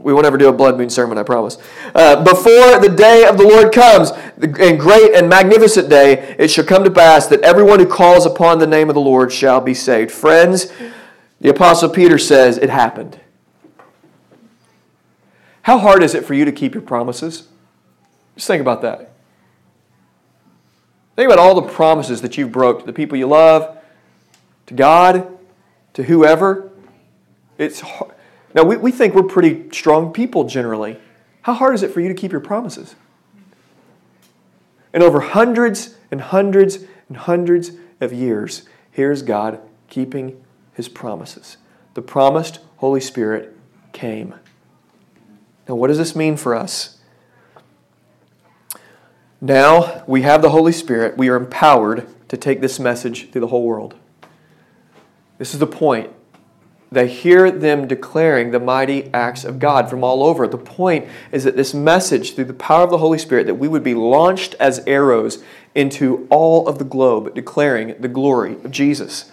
we won't ever do a blood moon sermon, I promise. Uh, before the day of the Lord comes, and great and magnificent day, it shall come to pass that everyone who calls upon the name of the Lord shall be saved. Friends, the Apostle Peter says it happened. How hard is it for you to keep your promises? Just think about that. Think about all the promises that you've broke to the people you love, to God, to whoever. It's hard. Now, we, we think we're pretty strong people generally. How hard is it for you to keep your promises? And over hundreds and hundreds and hundreds of years, here's God keeping his promises. The promised Holy Spirit came. Now, what does this mean for us? Now we have the Holy Spirit. We are empowered to take this message to the whole world. This is the point they hear them declaring the mighty acts of God from all over. The point is that this message, through the power of the Holy Spirit, that we would be launched as arrows into all of the globe, declaring the glory of Jesus.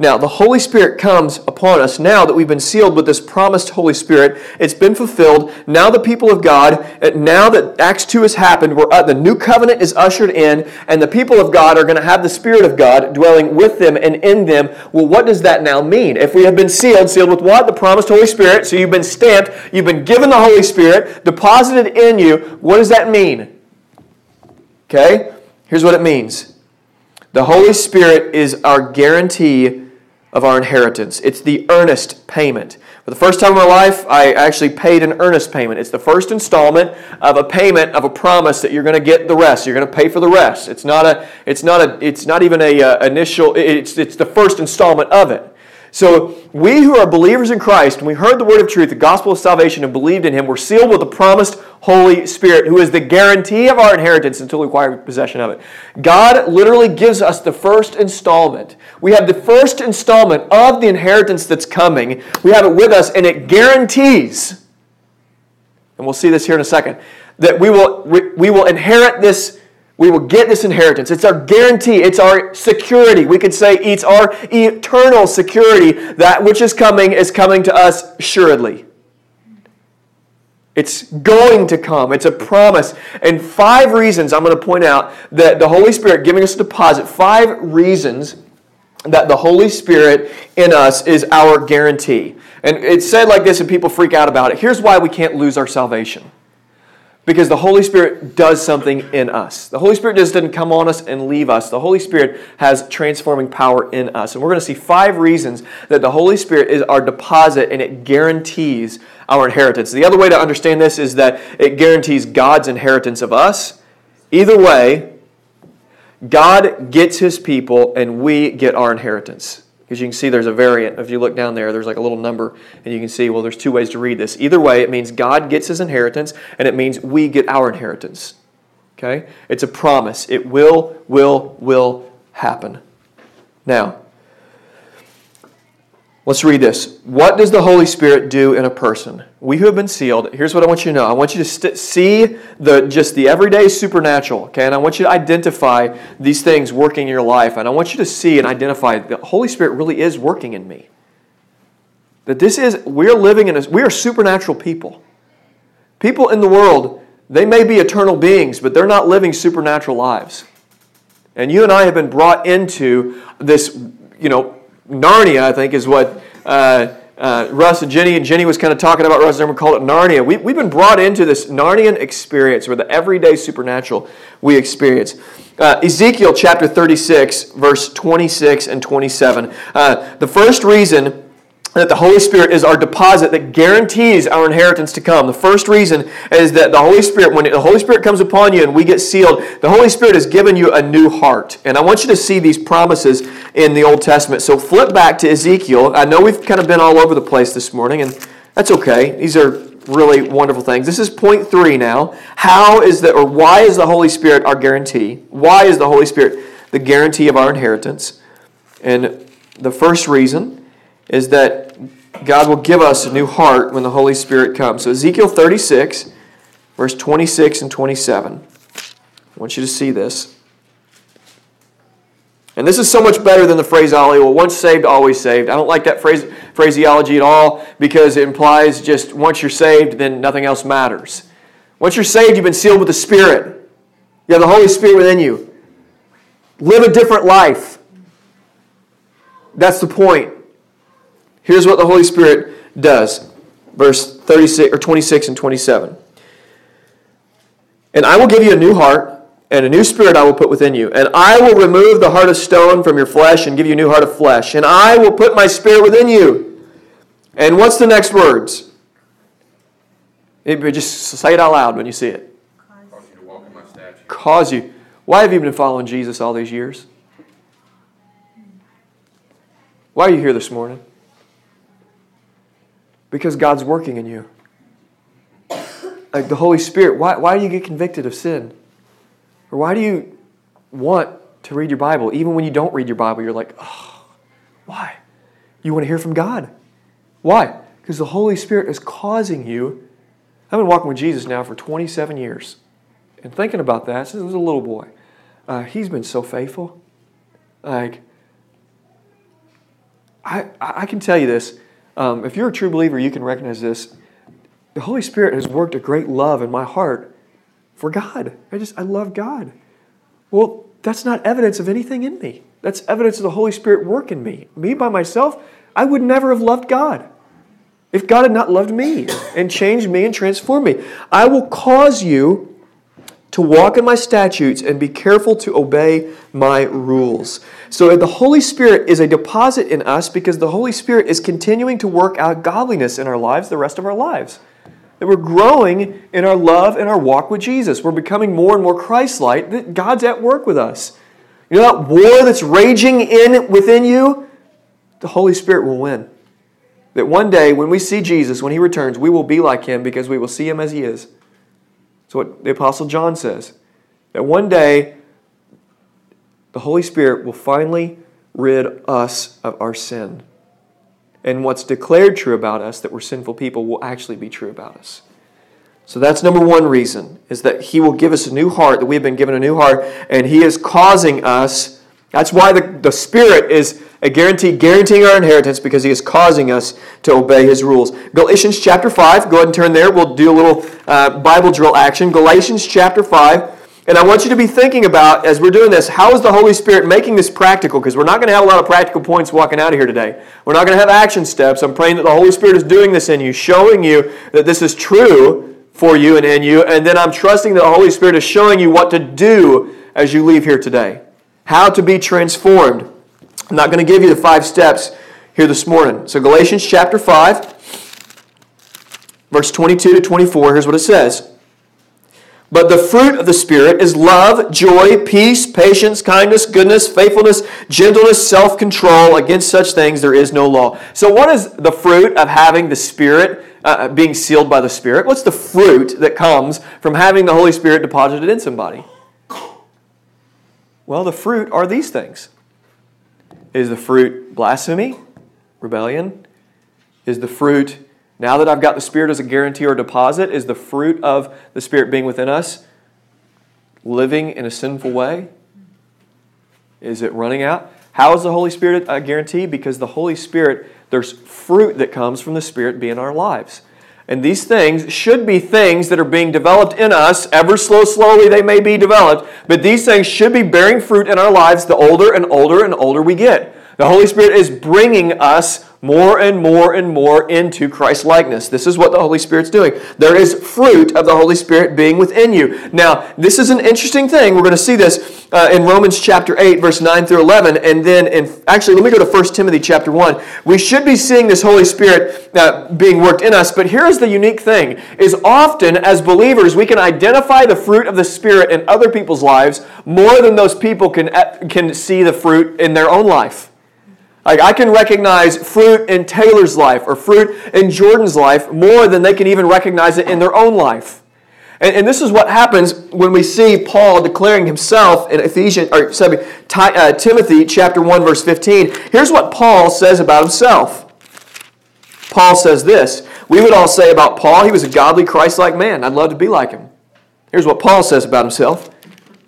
Now, the Holy Spirit comes upon us now that we've been sealed with this promised Holy Spirit. It's been fulfilled. Now, the people of God, now that Acts 2 has happened, we're, uh, the new covenant is ushered in, and the people of God are going to have the Spirit of God dwelling with them and in them. Well, what does that now mean? If we have been sealed, sealed with what? The promised Holy Spirit. So you've been stamped, you've been given the Holy Spirit, deposited in you. What does that mean? Okay? Here's what it means the Holy Spirit is our guarantee of our inheritance. It's the earnest payment. For the first time in my life, I actually paid an earnest payment. It's the first installment of a payment of a promise that you're going to get the rest. You're going to pay for the rest. It's not a. It's not a. It's not even a uh, initial. It's it's the first installment of it. So, we who are believers in Christ, when we heard the word of truth, the gospel of salvation, and believed in him, were sealed with the promised Holy Spirit, who is the guarantee of our inheritance until we acquire possession of it. God literally gives us the first installment. We have the first installment of the inheritance that's coming. We have it with us, and it guarantees, and we'll see this here in a second, that we will, we will inherit this we will get this inheritance. It's our guarantee. It's our security. We could say it's our eternal security. That which is coming is coming to us assuredly. It's going to come. It's a promise. And five reasons I'm going to point out that the Holy Spirit giving us a deposit, five reasons that the Holy Spirit in us is our guarantee. And it's said like this, and people freak out about it. Here's why we can't lose our salvation because the Holy Spirit does something in us. The Holy Spirit just didn't come on us and leave us. The Holy Spirit has transforming power in us. And we're going to see five reasons that the Holy Spirit is our deposit and it guarantees our inheritance. The other way to understand this is that it guarantees God's inheritance of us. Either way, God gets his people and we get our inheritance. Because you can see there's a variant. If you look down there, there's like a little number, and you can see, well, there's two ways to read this. Either way, it means God gets his inheritance, and it means we get our inheritance. Okay? It's a promise. It will, will, will happen. Now, Let's read this. What does the Holy Spirit do in a person? We who have been sealed, here's what I want you to know. I want you to st- see the just the everyday supernatural, okay? And I want you to identify these things working in your life. And I want you to see and identify the Holy Spirit really is working in me. That this is we're living in a we are supernatural people. People in the world, they may be eternal beings, but they're not living supernatural lives. And you and I have been brought into this, you know, Narnia, I think, is what uh, uh, Russ and Jenny, and Jenny was kind of talking about Russ, and we called it Narnia. We, we've been brought into this Narnian experience, where the everyday supernatural we experience. Uh, Ezekiel chapter 36, verse 26 and 27. Uh, the first reason that the Holy Spirit is our deposit that guarantees our inheritance to come. The first reason is that the Holy Spirit, when the Holy Spirit comes upon you and we get sealed, the Holy Spirit has given you a new heart. And I want you to see these promises in the Old Testament. So flip back to Ezekiel. I know we've kind of been all over the place this morning, and that's okay. These are really wonderful things. This is point three now. How is that, or why is the Holy Spirit our guarantee? Why is the Holy Spirit the guarantee of our inheritance? And the first reason is that God will give us a new heart when the Holy Spirit comes. So, Ezekiel 36, verse 26 and 27. I want you to see this. And this is so much better than the phraseology, well, once saved, always saved. I don't like that phrase, phraseology at all because it implies just once you're saved, then nothing else matters. Once you're saved, you've been sealed with the Spirit. You have the Holy Spirit within you. Live a different life. That's the point. Here's what the Holy Spirit does. Verse 36 or 26 and 27. And I will give you a new heart, and a new spirit I will put within you. And I will remove the heart of stone from your flesh and give you a new heart of flesh. And I will put my spirit within you. And what's the next words? just say it out loud when you see it. Cause you to walk in my statutes. Cause you. Why have you been following Jesus all these years? Why are you here this morning? Because God's working in you. Like the Holy Spirit, why, why do you get convicted of sin? Or why do you want to read your Bible? Even when you don't read your Bible, you're like, oh, why? You want to hear from God. Why? Because the Holy Spirit is causing you. I've been walking with Jesus now for 27 years. And thinking about that since I was a little boy. Uh, he's been so faithful. Like, I, I can tell you this um, if you're a true believer, you can recognize this. The Holy Spirit has worked a great love in my heart for God. I just, I love God. Well, that's not evidence of anything in me. That's evidence of the Holy Spirit work in me. Me by myself, I would never have loved God. If God had not loved me and changed me and transformed me, I will cause you to walk in my statutes and be careful to obey my rules. So the Holy Spirit is a deposit in us because the Holy Spirit is continuing to work out godliness in our lives the rest of our lives. That we're growing in our love and our walk with Jesus. We're becoming more and more Christ-like. That God's at work with us. You know that war that's raging in within you? The Holy Spirit will win. That one day when we see Jesus, when he returns, we will be like him because we will see him as he is. That's what the Apostle John says. That one day, the Holy Spirit will finally rid us of our sin. And what's declared true about us, that we're sinful people, will actually be true about us. So that's number one reason, is that He will give us a new heart, that we have been given a new heart, and He is causing us. That's why the, the Spirit is a guarantee, guaranteeing our inheritance because he is causing us to obey his rules. Galatians chapter 5, go ahead and turn there. We'll do a little uh, Bible drill action. Galatians chapter 5. And I want you to be thinking about, as we're doing this, how is the Holy Spirit making this practical? Because we're not going to have a lot of practical points walking out of here today. We're not going to have action steps. I'm praying that the Holy Spirit is doing this in you, showing you that this is true for you and in you. And then I'm trusting that the Holy Spirit is showing you what to do as you leave here today, how to be transformed. I'm not going to give you the five steps here this morning. So, Galatians chapter 5, verse 22 to 24, here's what it says. But the fruit of the Spirit is love, joy, peace, patience, kindness, goodness, faithfulness, gentleness, self control. Against such things there is no law. So, what is the fruit of having the Spirit, uh, being sealed by the Spirit? What's the fruit that comes from having the Holy Spirit deposited in somebody? Well, the fruit are these things is the fruit blasphemy, rebellion? Is the fruit, now that I've got the Spirit as a guarantee or deposit, is the fruit of the Spirit being within us living in a sinful way? Is it running out? How is the Holy Spirit a guarantee? Because the Holy Spirit, there's fruit that comes from the Spirit being in our lives. And these things should be things that are being developed in us. Ever slow, slowly they may be developed, but these things should be bearing fruit in our lives the older and older and older we get. The Holy Spirit is bringing us more and more and more into Christ likeness. This is what the Holy Spirit's doing. There is fruit of the Holy Spirit being within you. Now, this is an interesting thing. We're going to see this uh, in Romans chapter 8, verse 9 through 11. And then, in actually, let me go to 1 Timothy chapter 1. We should be seeing this Holy Spirit uh, being worked in us. But here's the unique thing is often as believers, we can identify the fruit of the Spirit in other people's lives more than those people can, uh, can see the fruit in their own life. Like I can recognize fruit in Taylor's life or fruit in Jordan's life more than they can even recognize it in their own life. And, and this is what happens when we see Paul declaring himself in Ephesians or sorry, uh, Timothy chapter 1 verse 15. Here's what Paul says about himself. Paul says this. We would all say about Paul, he was a godly Christ-like man. I'd love to be like him. Here's what Paul says about himself.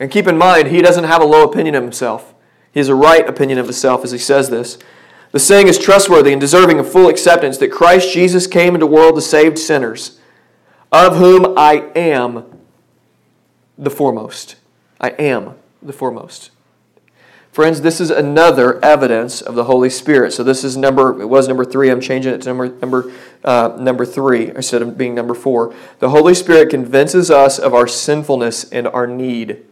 And keep in mind, he doesn't have a low opinion of himself. He has a right opinion of himself as he says this. The saying is trustworthy and deserving of full acceptance that Christ Jesus came into the world to save sinners, of whom I am the foremost. I am the foremost. Friends, this is another evidence of the Holy Spirit. So this is number, it was number three. I'm changing it to number, number, uh, number three instead of being number four. The Holy Spirit convinces us of our sinfulness and our need.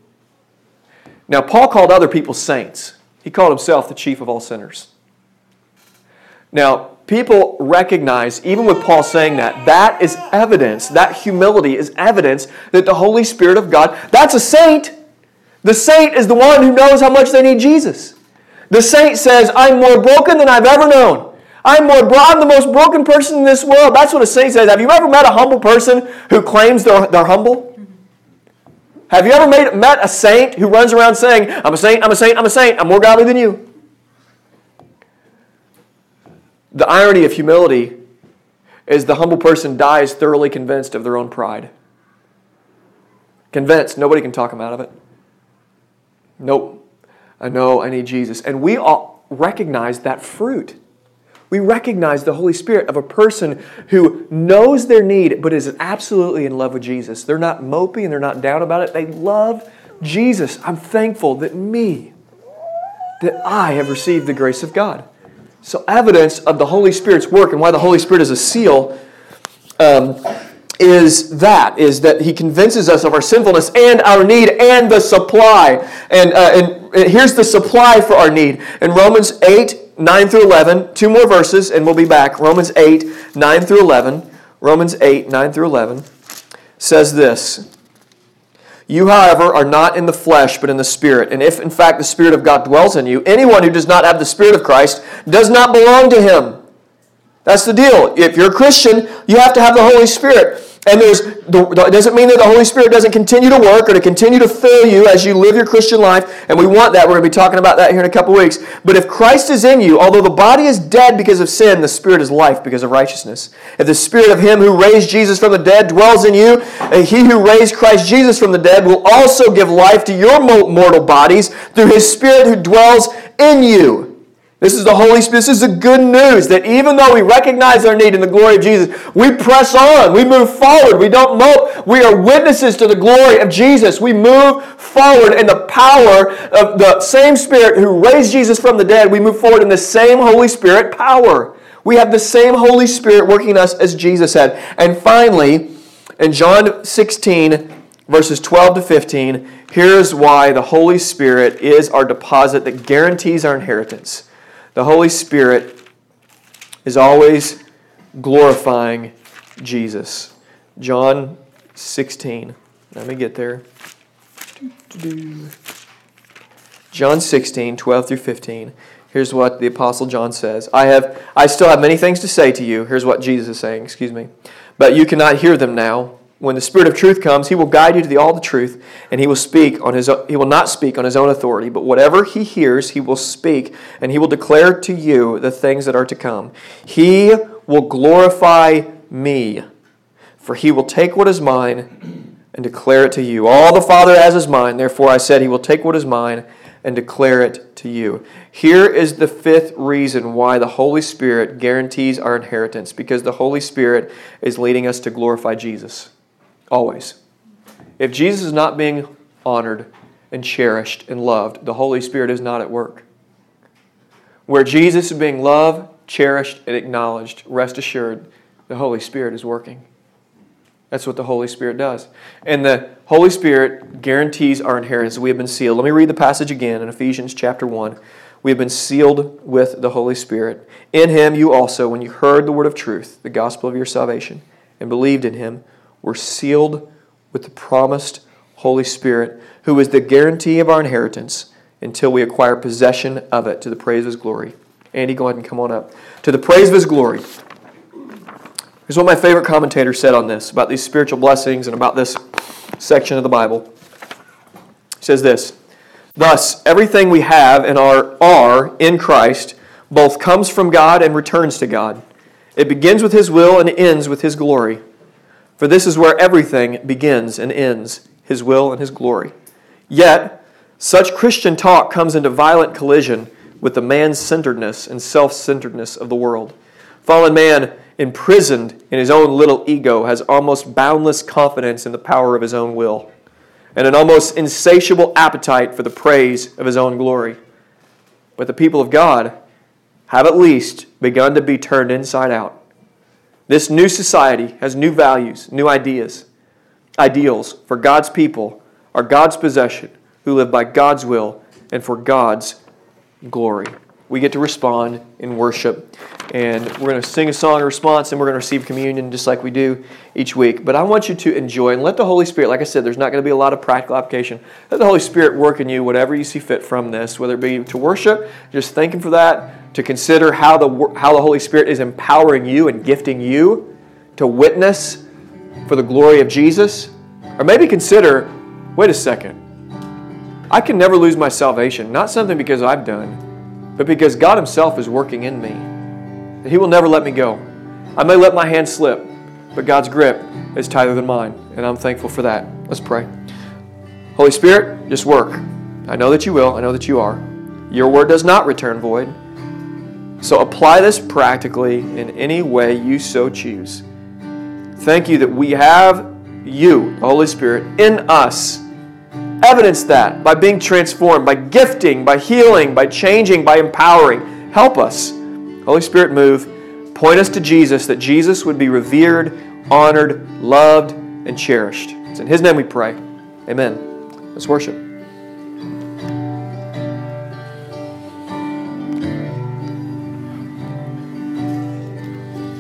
Now, Paul called other people saints. He called himself the chief of all sinners. Now, people recognize, even with Paul saying that, that is evidence, that humility is evidence that the Holy Spirit of God, that's a saint. The saint is the one who knows how much they need Jesus. The saint says, I'm more broken than I've ever known. I'm more I'm the most broken person in this world. That's what a saint says. Have you ever met a humble person who claims they're, they're humble? Have you ever made, met a saint who runs around saying, I'm a saint, I'm a saint, I'm a saint, I'm more godly than you? The irony of humility is the humble person dies thoroughly convinced of their own pride. Convinced, nobody can talk them out of it. Nope. I know I need Jesus. And we all recognize that fruit. We recognize the Holy Spirit of a person who knows their need but is absolutely in love with Jesus. They're not mopey and they're not down about it. They love Jesus. I'm thankful that me, that I have received the grace of God. So, evidence of the Holy Spirit's work and why the Holy Spirit is a seal um, is that is that He convinces us of our sinfulness and our need and the supply. And, uh, and here's the supply for our need in Romans 8 9 through 11. Two more verses, and we'll be back. Romans 8, 9 through 11. Romans 8, 9 through 11 says this You, however, are not in the flesh, but in the Spirit. And if, in fact, the Spirit of God dwells in you, anyone who does not have the Spirit of Christ does not belong to him. That's the deal. If you're a Christian, you have to have the Holy Spirit. And there's, it doesn't mean that the Holy Spirit doesn't continue to work or to continue to fill you as you live your Christian life. And we want that. We're going to be talking about that here in a couple weeks. But if Christ is in you, although the body is dead because of sin, the Spirit is life because of righteousness. If the Spirit of Him who raised Jesus from the dead dwells in you, and He who raised Christ Jesus from the dead will also give life to your mortal bodies through His Spirit who dwells in you. This is the Holy Spirit. This is the good news that even though we recognize our need in the glory of Jesus, we press on. We move forward. We don't mope. We are witnesses to the glory of Jesus. We move forward in the power of the same Spirit who raised Jesus from the dead. We move forward in the same Holy Spirit power. We have the same Holy Spirit working in us as Jesus had. And finally, in John 16, verses 12 to 15, here's why the Holy Spirit is our deposit that guarantees our inheritance. The Holy Spirit is always glorifying Jesus. John 16. Let me get there. John 16, 12 through 15. Here's what the apostle John says. I have I still have many things to say to you. Here's what Jesus is saying, excuse me. But you cannot hear them now. When the Spirit of truth comes, he will guide you to the, all the truth, and he will speak on his he will not speak on his own authority, but whatever he hears, he will speak, and he will declare to you the things that are to come. He will glorify me, for he will take what is mine and declare it to you. All the Father has is mine, therefore I said he will take what is mine and declare it to you. Here is the fifth reason why the Holy Spirit guarantees our inheritance because the Holy Spirit is leading us to glorify Jesus. Always. If Jesus is not being honored and cherished and loved, the Holy Spirit is not at work. Where Jesus is being loved, cherished, and acknowledged, rest assured the Holy Spirit is working. That's what the Holy Spirit does. And the Holy Spirit guarantees our inheritance. We have been sealed. Let me read the passage again in Ephesians chapter 1. We have been sealed with the Holy Spirit. In Him, you also, when you heard the word of truth, the gospel of your salvation, and believed in Him, were sealed with the promised Holy Spirit, who is the guarantee of our inheritance until we acquire possession of it to the praise of His glory. Andy, go ahead and come on up. To the praise of His glory. Here's what my favorite commentator said on this about these spiritual blessings and about this section of the Bible. He says this Thus, everything we have and are, are in Christ both comes from God and returns to God. It begins with His will and ends with His glory. For this is where everything begins and ends His will and His glory. Yet, such Christian talk comes into violent collision with the man centeredness and self centeredness of the world. Fallen man imprisoned in his own little ego, has almost boundless confidence in the power of his own will, and an almost insatiable appetite for the praise of his own glory. But the people of God have at least begun to be turned inside out. This new society has new values, new ideas. Ideals for God's people are God's possession who live by God's will and for God's glory we get to respond in worship. And we're going to sing a song in response and we're going to receive communion just like we do each week. But I want you to enjoy and let the Holy Spirit, like I said, there's not going to be a lot of practical application. Let the Holy Spirit work in you whatever you see fit from this, whether it be to worship, just thanking for that, to consider how the, how the Holy Spirit is empowering you and gifting you to witness for the glory of Jesus. Or maybe consider wait a second, I can never lose my salvation, not something because I've done but because God Himself is working in me. He will never let me go. I may let my hand slip, but God's grip is tighter than mine, and I'm thankful for that. Let's pray. Holy Spirit, just work. I know that you will, I know that you are. Your word does not return void. So apply this practically in any way you so choose. Thank you that we have you, Holy Spirit, in us Evidence that by being transformed, by gifting, by healing, by changing, by empowering. Help us. Holy Spirit, move. Point us to Jesus, that Jesus would be revered, honored, loved, and cherished. It's in His name we pray. Amen. Let's worship.